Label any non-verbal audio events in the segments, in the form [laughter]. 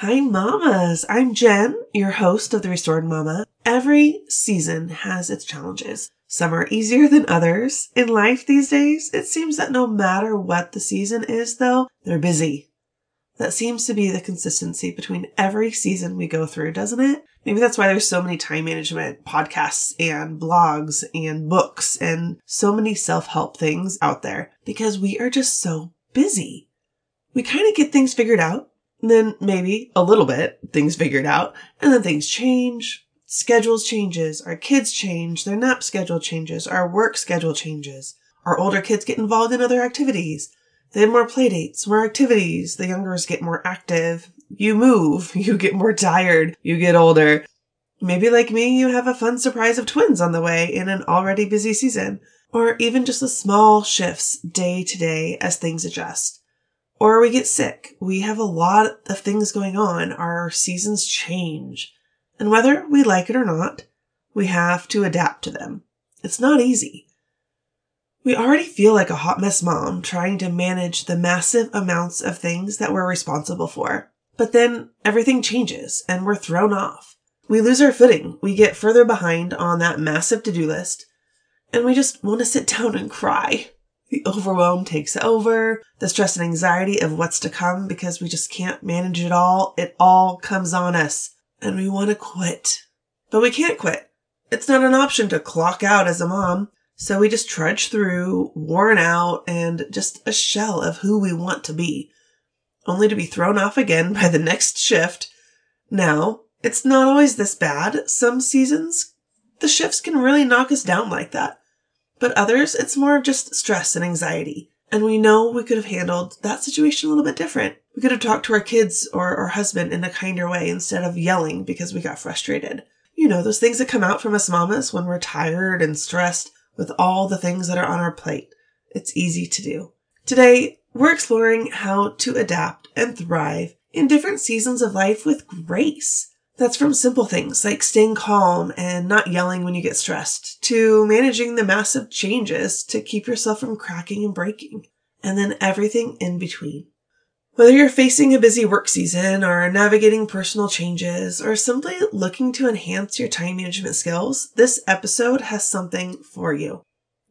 Hi, mamas. I'm Jen, your host of The Restored Mama. Every season has its challenges. Some are easier than others. In life these days, it seems that no matter what the season is, though, they're busy. That seems to be the consistency between every season we go through, doesn't it? Maybe that's why there's so many time management podcasts and blogs and books and so many self-help things out there because we are just so busy. We kind of get things figured out then maybe a little bit things figured out and then things change. Schedules changes our kids change their nap schedule changes our work schedule changes our older kids get involved in other activities. They have more playdates, more activities the youngers get more active. You move [laughs] you get more tired you get older. Maybe like me you have a fun surprise of twins on the way in an already busy season or even just the small shifts day to day as things adjust or we get sick. We have a lot of things going on. Our seasons change. And whether we like it or not, we have to adapt to them. It's not easy. We already feel like a hot mess mom trying to manage the massive amounts of things that we're responsible for. But then everything changes and we're thrown off. We lose our footing. We get further behind on that massive to do list and we just want to sit down and cry. The overwhelm takes over, the stress and anxiety of what's to come because we just can't manage it all. It all comes on us and we want to quit. But we can't quit. It's not an option to clock out as a mom. So we just trudge through, worn out and just a shell of who we want to be, only to be thrown off again by the next shift. Now, it's not always this bad. Some seasons, the shifts can really knock us down like that. But others, it's more of just stress and anxiety. And we know we could have handled that situation a little bit different. We could have talked to our kids or our husband in a kinder way instead of yelling because we got frustrated. You know, those things that come out from us mamas when we're tired and stressed with all the things that are on our plate. It's easy to do. Today, we're exploring how to adapt and thrive in different seasons of life with grace. That's from simple things like staying calm and not yelling when you get stressed to managing the massive changes to keep yourself from cracking and breaking and then everything in between. Whether you're facing a busy work season or navigating personal changes or simply looking to enhance your time management skills, this episode has something for you.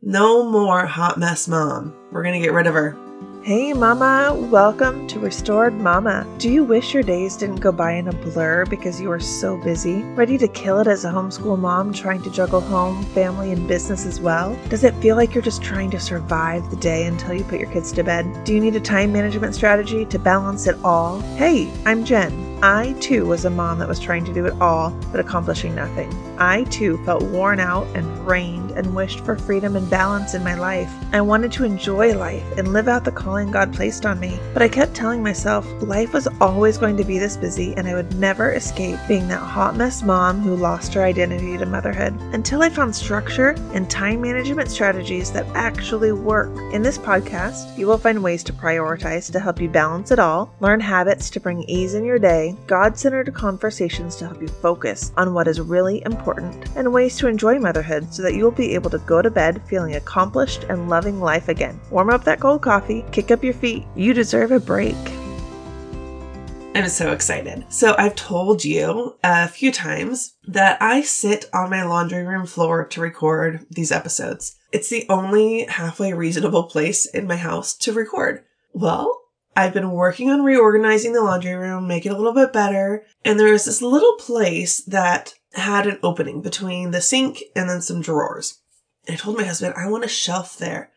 No more hot mess mom. We're going to get rid of her. Hey, Mama, welcome to Restored Mama. Do you wish your days didn't go by in a blur because you are so busy? Ready to kill it as a homeschool mom trying to juggle home, family, and business as well? Does it feel like you're just trying to survive the day until you put your kids to bed? Do you need a time management strategy to balance it all? Hey, I'm Jen. I too was a mom that was trying to do it all but accomplishing nothing. I too felt worn out and drained and wished for freedom and balance in my life. I wanted to enjoy life and live out the calling God placed on me. But I kept telling myself life was always going to be this busy and I would never escape being that hot mess mom who lost her identity to motherhood until I found structure and time management strategies that actually work. In this podcast, you will find ways to prioritize to help you balance it all, learn habits to bring ease in your day God centered conversations to help you focus on what is really important, and ways to enjoy motherhood so that you will be able to go to bed feeling accomplished and loving life again. Warm up that cold coffee, kick up your feet. You deserve a break. I'm so excited. So, I've told you a few times that I sit on my laundry room floor to record these episodes. It's the only halfway reasonable place in my house to record. Well, I've been working on reorganizing the laundry room, make it a little bit better. And there was this little place that had an opening between the sink and then some drawers. And I told my husband, I want a shelf there.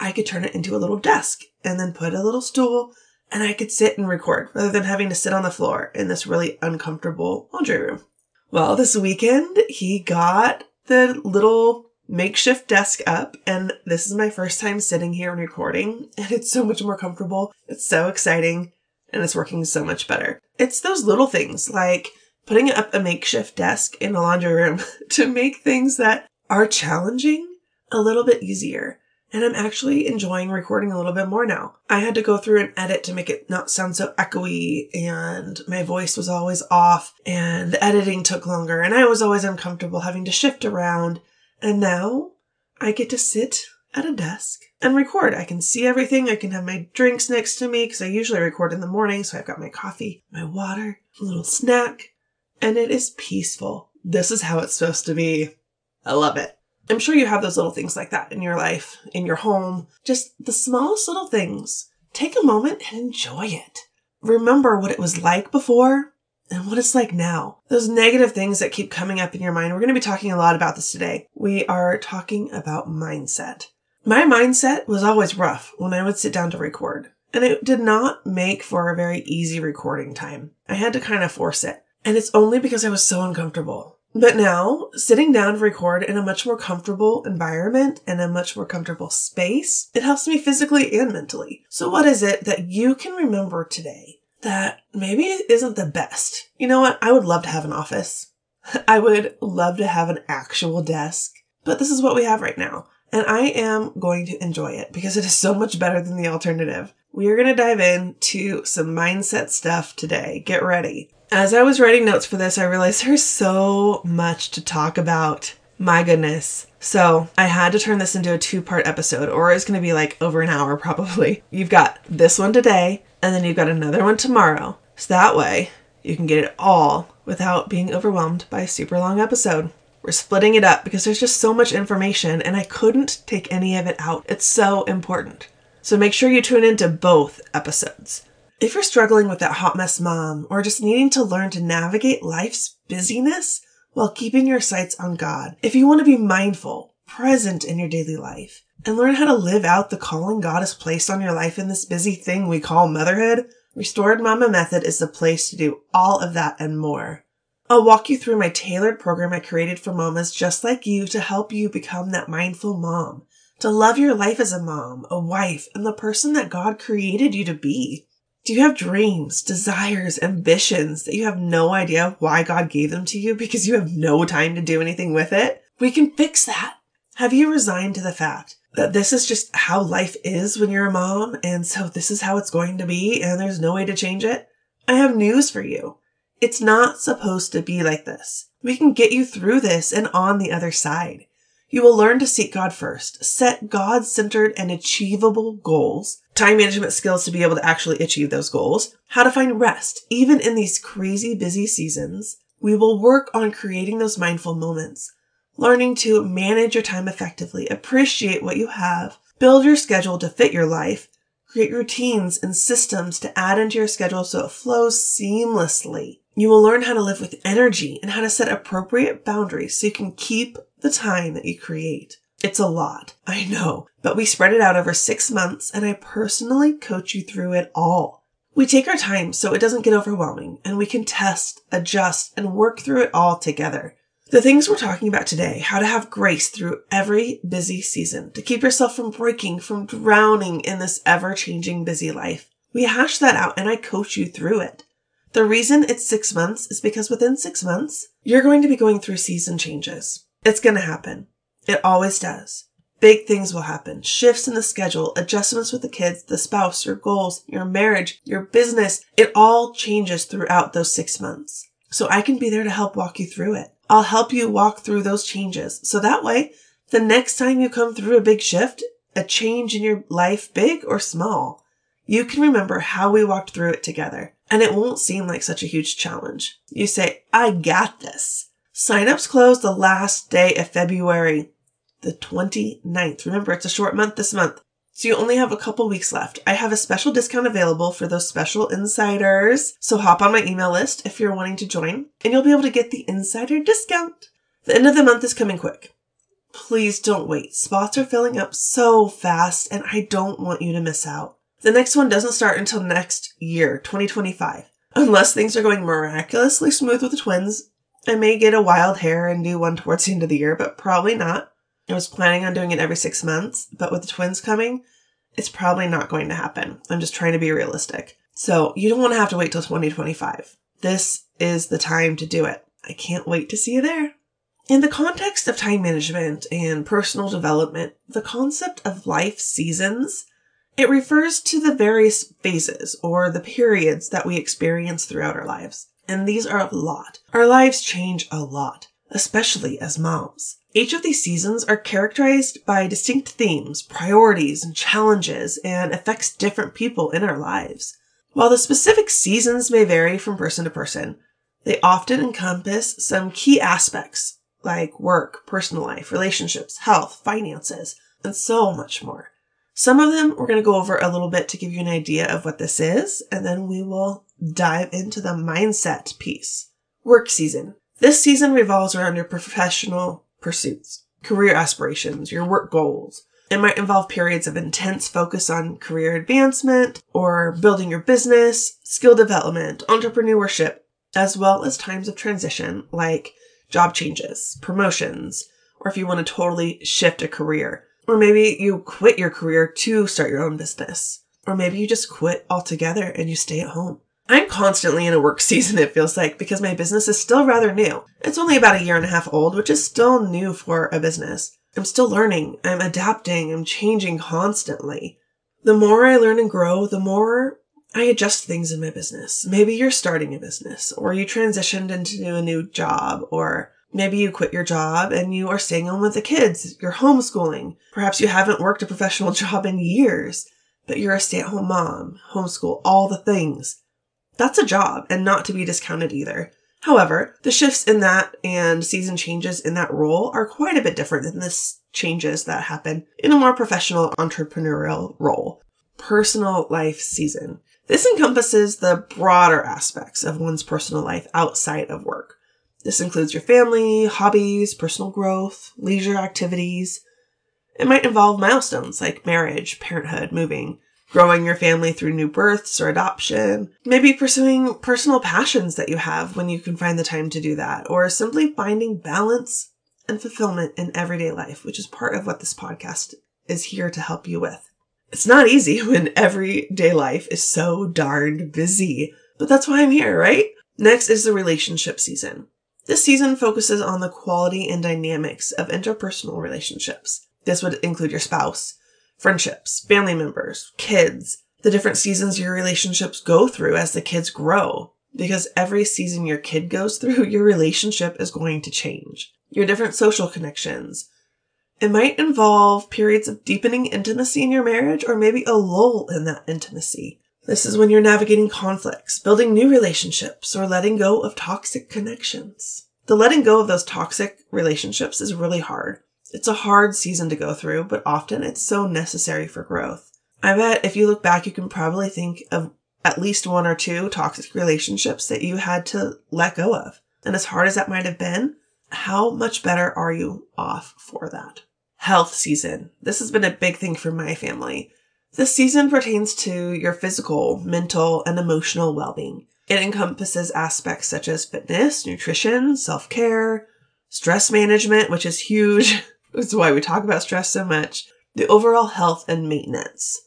I could turn it into a little desk and then put a little stool and I could sit and record rather than having to sit on the floor in this really uncomfortable laundry room. Well, this weekend he got the little makeshift desk up and this is my first time sitting here and recording and it's so much more comfortable. It's so exciting and it's working so much better. It's those little things like putting up a makeshift desk in a laundry room [laughs] to make things that are challenging a little bit easier. And I'm actually enjoying recording a little bit more now. I had to go through and edit to make it not sound so echoey and my voice was always off and the editing took longer and I was always uncomfortable having to shift around and now I get to sit at a desk and record. I can see everything. I can have my drinks next to me because I usually record in the morning. So I've got my coffee, my water, a little snack, and it is peaceful. This is how it's supposed to be. I love it. I'm sure you have those little things like that in your life, in your home, just the smallest little things. Take a moment and enjoy it. Remember what it was like before and what it's like now. Those negative things that keep coming up in your mind. We're going to be talking a lot about this today. We are talking about mindset. My mindset was always rough when I would sit down to record, and it did not make for a very easy recording time. I had to kind of force it. And it's only because I was so uncomfortable. But now, sitting down to record in a much more comfortable environment and a much more comfortable space, it helps me physically and mentally. So what is it that you can remember today that maybe isn't the best? You know what? I would love to have an office. [laughs] I would love to have an actual desk, but this is what we have right now. And I am going to enjoy it because it is so much better than the alternative. We are going to dive into some mindset stuff today. Get ready. As I was writing notes for this, I realized [laughs] there's so much to talk about. My goodness. So I had to turn this into a two part episode, or it's going to be like over an hour [laughs] probably. You've got this one today, and then you've got another one tomorrow. So that way you can get it all without being overwhelmed by a super long episode. We're splitting it up because there's just so much information and I couldn't take any of it out. It's so important. So make sure you tune into both episodes. If you're struggling with that hot mess mom or just needing to learn to navigate life's busyness while keeping your sights on God, if you want to be mindful, present in your daily life, and learn how to live out the calling God has placed on your life in this busy thing we call motherhood, Restored Mama Method is the place to do all of that and more. I'll walk you through my tailored program I created for mamas just like you to help you become that mindful mom, to love your life as a mom, a wife, and the person that God created you to be. Do you have dreams, desires, ambitions that you have no idea why God gave them to you because you have no time to do anything with it? We can fix that. Have you resigned to the fact that this is just how life is when you're a mom, and so this is how it's going to be, and there's no way to change it? I have news for you. It's not supposed to be like this. We can get you through this and on the other side. You will learn to seek God first, set God centered and achievable goals, time management skills to be able to actually achieve those goals, how to find rest, even in these crazy busy seasons. We will work on creating those mindful moments, learning to manage your time effectively, appreciate what you have, build your schedule to fit your life, create routines and systems to add into your schedule so it flows seamlessly. You will learn how to live with energy and how to set appropriate boundaries so you can keep the time that you create. It's a lot, [laughs] I know, but we spread it out over six months and I personally coach you through it all. We take our time so it doesn't get overwhelming and we can test, adjust, and work through it all together. The things we're talking about today, how to have grace through every busy season, to keep yourself from breaking, from drowning in this ever changing busy life. We hash that out and I coach you through it. The reason it's six months is because within six months, you're going to be going through season changes. It's going to happen. It always does. Big things will happen. Shifts in the schedule, adjustments with the kids, the spouse, your goals, your marriage, your business. It all changes throughout those six months. So I can be there to help walk you through it. I'll help you walk through those changes. So that way, the next time you come through a big shift, a change in your life, big or small, you can remember how we walked through it together and it won't seem like such a huge challenge. You say, I got this. Signups close the last day of February, the 29th. Remember, it's a short month this month. So you only have a couple weeks left. I have a special discount available for those special insiders. So hop on my email list if you're wanting to join and you'll be able to get the insider discount. The end of the month is coming quick. Please don't wait. Spots are filling up so fast and I don't want you to miss out. The next one doesn't start until next year, 2025. Unless things are going miraculously smooth with the twins, I may get a wild hair and do one towards the end of the year, but probably not. I was planning on doing it every six months, but with the twins coming, it's probably not going to happen. I'm just trying to be realistic. So you don't want to have to wait till 2025. This is the time to do it. I can't wait to see you there. In the context of time management and personal development, the concept of life seasons it refers to the various phases or the periods that we experience throughout our lives. And these are a lot. Our lives change a lot. Especially as moms. Each of these seasons are characterized by distinct themes, priorities, and challenges, and affects different people in our lives. While the specific seasons may vary from person to person, they often encompass some key aspects like work, personal life, relationships, health, finances, and so much more. Some of them we're going to go over a little bit to give you an idea of what this is, and then we will dive into the mindset piece. Work season. This season revolves around your professional pursuits, career aspirations, your work goals. It might involve periods of intense focus on career advancement or building your business, skill development, entrepreneurship, as well as times of transition like job changes, promotions, or if you want to totally shift a career. Or maybe you quit your career to start your own business. Or maybe you just quit altogether and you stay at home. I'm constantly in a work [laughs] season, it feels like, because my business is still rather new. It's only about a year and a half old, which is still new for a business. I'm still learning, I'm adapting, I'm changing constantly. The more I learn and grow, the more I adjust things in my business. Maybe you're starting a business, or you transitioned into a new job, or maybe you quit your job and you are staying home with the kids. You're homeschooling. Perhaps you haven't worked a professional [laughs] job in years, but you're a stay at home mom, homeschool, all the things. That's a job and not to be discounted either. However, the shifts in that and season changes in that role are quite a bit different than the changes that happen in a more professional entrepreneurial role. Personal life season. This encompasses the broader aspects of one's personal life outside of work. This includes your family, hobbies, personal growth, leisure activities. It might involve milestones like marriage, parenthood, moving, growing your family through new births or adoption, maybe pursuing personal passions that you have when you can find the time to do that, or simply finding balance and fulfillment in everyday life, which is part of what this podcast is here to help you with. It's not easy [laughs] when everyday life is so darned busy, but that's why I'm here, right? Next is the relationship season. This season focuses on the quality and dynamics of interpersonal relationships. This would include your spouse, friendships, family members, kids, the different seasons your relationships go through as the kids grow. Because every season your kid goes through, [laughs] your relationship is going to change. Your different social connections, it might involve periods of deepening intimacy in your marriage or maybe a lull in that intimacy. This is when you're navigating conflicts, building new relationships, or letting go of toxic connections. The letting go of those toxic relationships is really hard. It's a hard season to go through, but often it's so necessary for growth. I bet if you look back, you can probably think of at least one or two toxic relationships that you had to let go of. And as hard as that might have been, how much better are you off for that? health season. This has been a big thing for my family. This season pertains to your physical, mental, and emotional well being. It encompasses aspects such as fitness, nutrition, self care, stress management, which is huge. [laughs] That's why we talk about stress so much. The overall health and maintenance.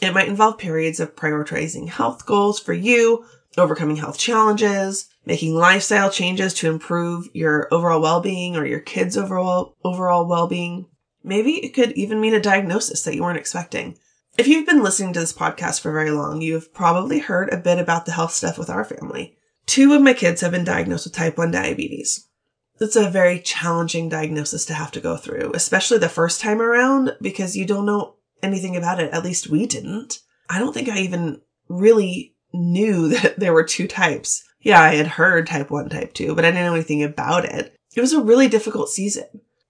It might involve periods of prioritizing health goals for you, overcoming health challenges, making lifestyle changes to improve your overall well-being or your kids' overall overall well-being, Maybe it could even mean a diagnosis that you weren't expecting. If you've been listening to this podcast for very long, you've probably heard a bit about the health stuff with our family. Two of my kids have been diagnosed with type 1 diabetes. It's a very challenging diagnosis to have to go through, especially the first time around because you don't know anything about it. At least we didn't. I don't think I even really knew [laughs] that there were two types. Yeah, I had heard type 1, type 2, but I didn't know anything about it. It was a really difficult season.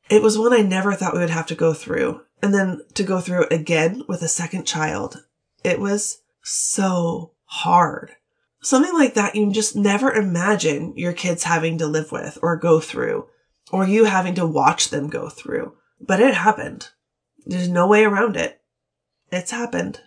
It was one I never thought we would have to go through. And then to go through it again with a second child. It was so hard. Something like that you just never imagine your kids having to live with or go through, or you having to watch them go through. But it happened. There's no way around it. It's happened.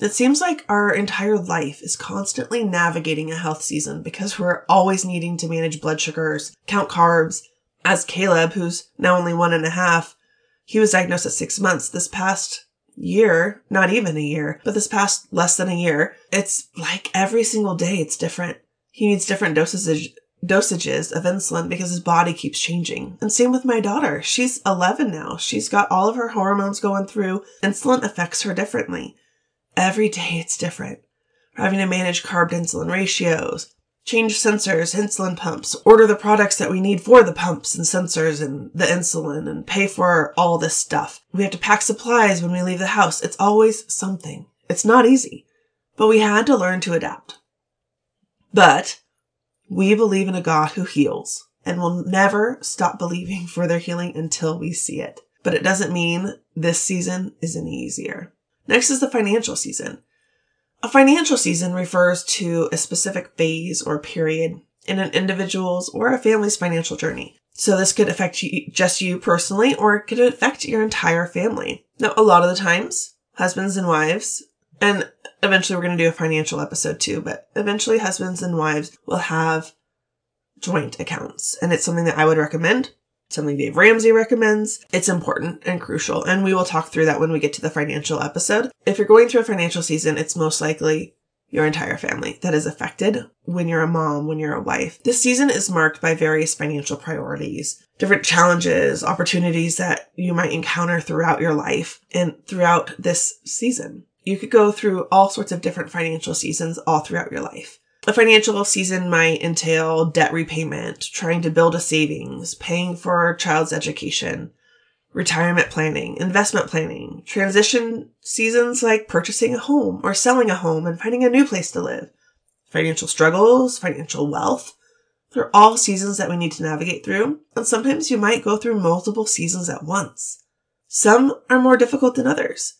It seems like our entire life is constantly navigating a health season because we're always needing to manage blood sugars, count carbs, as Caleb, who's now only one and a half, he was diagnosed at six months. This past year, not even a year, but this past less than a year, it's like every single day it's different. He needs different dosage, dosages of insulin because his body keeps changing. And same with my daughter. She's 11 now. She's got all of her hormones going through. Insulin affects her differently. Every day it's different. We're having to manage carb insulin ratios, change sensors, insulin pumps, order the products that we need for the pumps and sensors and the insulin and pay for all this stuff. We have to pack supplies when we leave the house. It's always something. It's not easy, but we had to learn to adapt. But we believe in a God who heals and will never stop believing for their healing until we see it. But it doesn't mean this season is any easier. Next is the financial season. A financial season refers to a specific phase or period in an individual's or a family's financial journey. So this could affect you, just you personally, or it could affect your entire family. Now, a lot of the times, husbands and wives, and eventually we're going to do a financial episode too, but eventually husbands and wives will have joint accounts. And it's something that I would recommend something Dave Ramsey recommends. It's important and crucial. And we will talk through that when we get to the financial episode. If you're going through a financial season, it's most likely your entire family that is affected when you're a mom, when you're a wife. This season is marked by various financial priorities, different challenges, opportunities that you might encounter throughout your life and throughout this season. You could go through all sorts of different financial seasons all throughout your life. A financial season might entail debt repayment, trying to build a savings, paying for a child's education, retirement planning, investment planning, transition seasons like purchasing a home or selling a home and finding a new place to live, financial struggles, financial wealth. They're all seasons that we need to navigate through, and sometimes you might go through multiple seasons at once. Some are more difficult than others.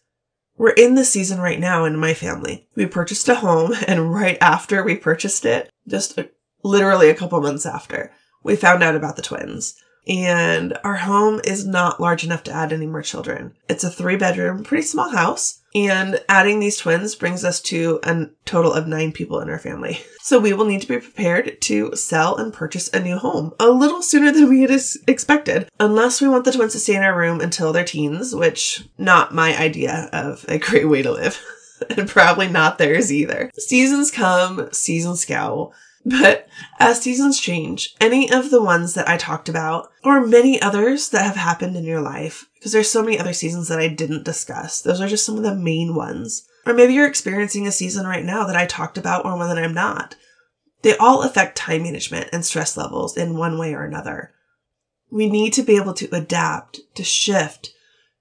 We're in the season right now in my family. We purchased a home [laughs] and right after we purchased it, just a, literally a couple months after, we found out about the twins. And our home is not large enough to add any more children. It's a three bedroom, pretty small house. And adding these twins brings us to a total of nine people in our family. [laughs] So we will need to be prepared to sell and purchase a new home a little sooner than we had expected, unless we want the twins to stay in our room until they're teens, which not my idea of a [laughs] great way to live. [laughs] and probably not theirs either. Seasons come, seasons go. But as seasons change, any of the ones that I talked about, or many others that have happened in your life, because there's so many other seasons that I didn't discuss, those are just some of the main ones. Or maybe you're experiencing a season right now that I talked about or one that I'm not. They all affect time management and stress levels in one way or another. We need to be able to adapt, to shift,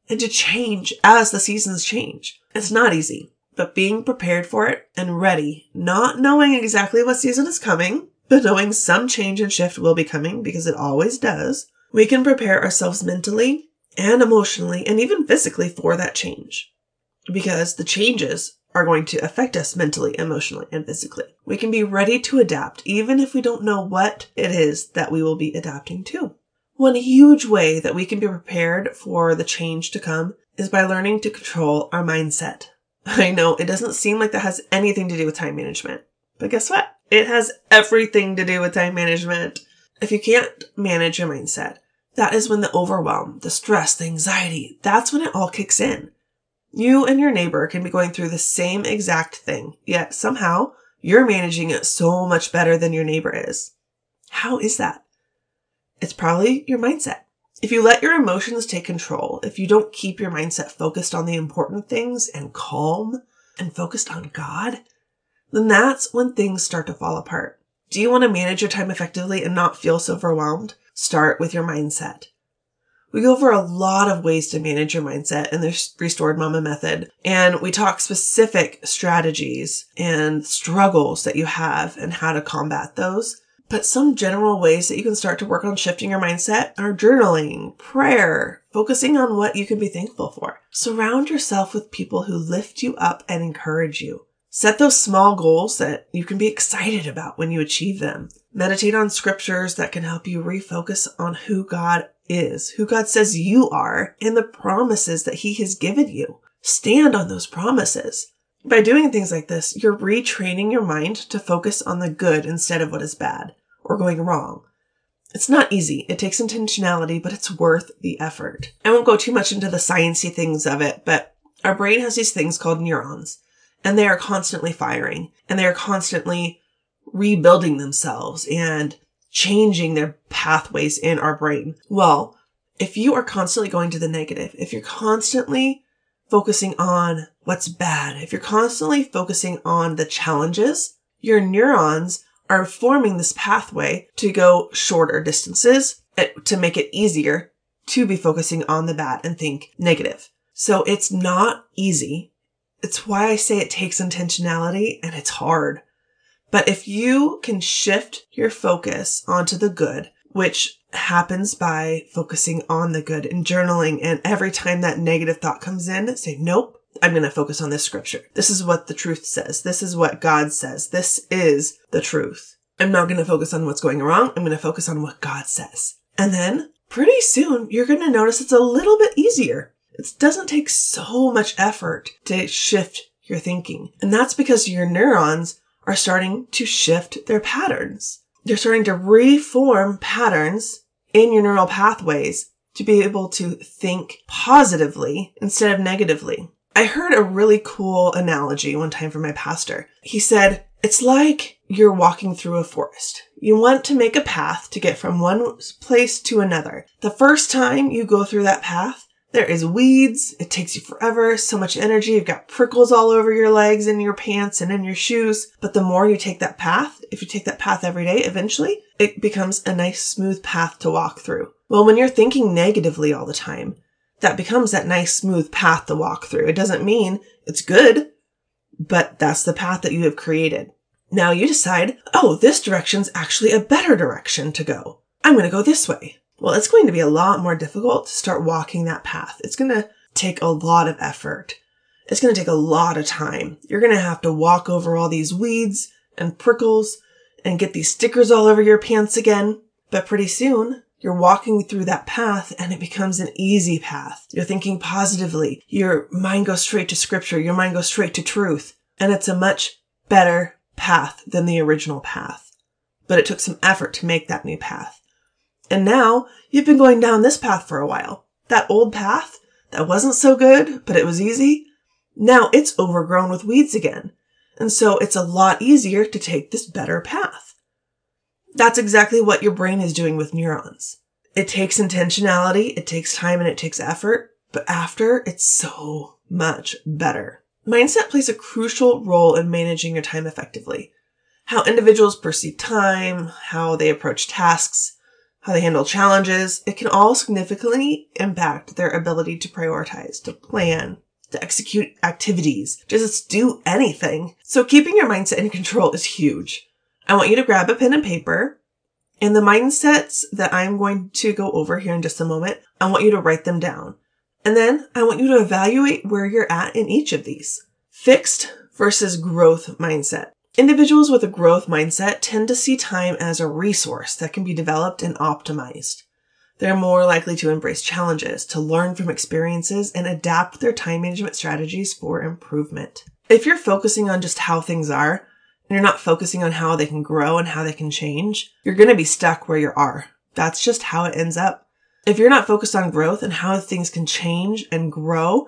and to change as the seasons change. It's not easy but being prepared for it and ready, not knowing exactly what season is coming, but knowing some change and shift will be coming because it always does, we can prepare ourselves mentally and emotionally and even physically for that change. Because the changes are going to affect us mentally, emotionally, and physically. We can be ready to adapt even if we don't know what it is that we will be adapting to. One huge way that we can be prepared for the change to come is by learning to control our mindset. [laughs] I know it doesn't seem like that has anything to do with time management. But guess what? It has everything to do with time management. If you can't manage your mindset, that is when the overwhelm, the stress, the anxiety, that's when it all kicks in. You and your neighbor can be going through the same exact thing, yet somehow you're managing it so much better than your neighbor is. How is that? It's probably your mindset. If you let your emotions take control, if you don't keep your mindset focused on the important things and calm and focused on God, then that's when things start to fall apart. Do you want to manage your time effectively and not feel so overwhelmed? Start with your mindset. We go over a lot of ways to manage your mindset in the restored mama method. And we talk specific strategies and struggles that you have and how to combat those. But some general ways that you can start to work on shifting your mindset are journaling, prayer, focusing on what you can be thankful for. Surround yourself with people who lift you up and encourage you. Set those small goals that you can be excited about when you achieve them. Meditate on scriptures that can help you refocus on who God is, who God says you are, and the promises that He has given you. Stand on those promises. By doing things like this, you're retraining your mind to focus on the good instead of what is bad or going wrong. It's not easy. It takes intentionality, but it's worth the effort. I won't go too much into the sciencey things of it, but our brain has these things called neurons, and they are constantly firing, and they are constantly rebuilding themselves and changing their pathways in our brain. Well, if you are constantly going to the negative, if you're constantly focusing on what's bad, if you're constantly focusing on the challenges, your neurons are forming this pathway to go shorter distances eh, to make it easier to be focusing on the bad and think negative. So it's not easy. It's why I say it takes intentionality and it's hard. But if you can shift your focus onto the good, which happens by focusing on the good and journaling, and every time that negative thought comes in, say, nope, I'm going to focus on this scripture. This is what the truth says. This is what God says. This is the truth. I'm not going to focus on what's going wrong. I'm going to focus on what God says. And then pretty soon you're going to notice it's a little bit easier. It doesn't take so much effort to shift your thinking. And that's because your neurons are starting to shift their patterns. They're starting to reform patterns in your neural pathways to be able to think positively instead of negatively. I heard a really cool analogy one time from my pastor. He said, it's like you're walking through a forest. You want to make a path to get from one place to another. The first time you go through that path, there is weeds. It takes you forever, so much energy. You've got prickles all over your legs and your pants and in your shoes. But the more you take that path, if you take that path every day, eventually it becomes a nice smooth path to walk through. Well, when you're thinking negatively all the time, that becomes that nice smooth path to walk through. It doesn't mean it's good, but that's the path that you have created. Now you decide, oh, this direction's actually a better direction to go. I'm going to go this way. Well, it's going to be a lot more difficult to start walking that path. It's going to take a lot of effort. It's going to take a lot of time. You're going to have to walk over all these weeds and prickles and get these stickers all over your pants again. But pretty soon you're walking through that path and it becomes an easy path. You're thinking positively. Your mind goes straight to scripture. Your mind goes straight to truth. And it's a much better path than the original path. But it took some effort to make that new path. And now you've been going down this path for a while. That old path that wasn't so good, but it was easy. Now it's overgrown with weeds again. And so it's a lot easier to take this better path. That's exactly what your brain is doing with neurons. It takes intentionality, it takes time and it takes effort, but after it's so much better. Mindset plays a crucial role in managing your time effectively. How individuals perceive time, how they approach tasks, how they handle challenges, it can all significantly impact their ability to prioritize, to plan, to execute activities, just do anything. So keeping your mindset in control is huge. I want you to grab a pen and paper and the mindsets that I'm going to go over here in just a moment, I want you to write them down. And then I want you to evaluate where you're at in each of these. Fixed versus growth mindset. Individuals with a growth mindset tend to see time as a resource that can be developed and optimized. They're more likely to embrace challenges, to learn from experiences, and adapt their time management strategies for improvement. If you're focusing on just how things are, and you're not focusing on how they can grow and how they can change, you're going to be stuck where you are. That's just how it ends up. If you're not focused on growth and how things can change and grow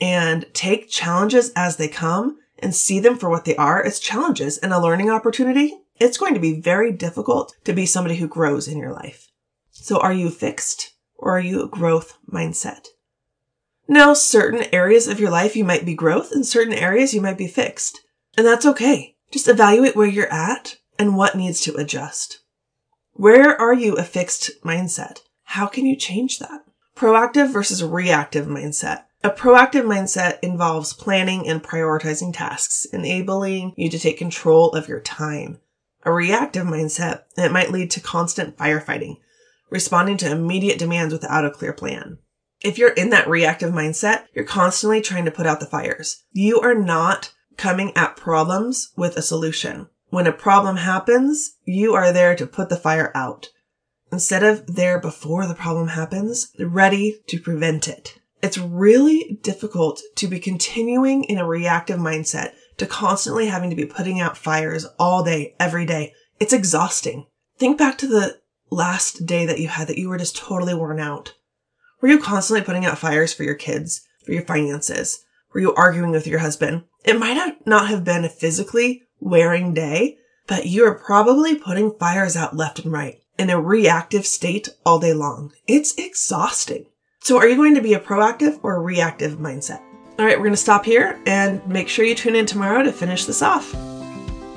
and take challenges as they come, and see them for what they are as challenges and a learning opportunity, it's going to be very difficult to be somebody who grows in your life. So are you fixed or are you a growth mindset? Now, certain areas of your life you might be growth and certain areas you might be fixed. And that's okay. Just evaluate where you're at and what needs to adjust. Where are you a fixed mindset? How can you change that? Proactive versus reactive mindset. A proactive mindset involves planning and prioritizing tasks, enabling you to take control of your time. A reactive mindset, it might lead to constant firefighting, responding to immediate demands without a clear plan. If you're in that reactive mindset, you're constantly trying to put out the fires. You are not coming at problems with a solution. When a problem happens, you are there to put the fire out. Instead of there before the problem happens, ready to prevent it. It's really difficult to be continuing in a reactive mindset to constantly having to be putting out fires all day, every day. It's exhausting. Think back to the last day that you had that you were just totally worn out. Were you constantly putting out fires for your kids, for your finances? Were you arguing with your husband? It might not have been a physically wearing day, but you are probably putting fires out left and right in a reactive state all day long. It's exhausting. So are you going to be a proactive or a reactive mindset? All right, we're going to stop here and make sure you tune in tomorrow to finish this off.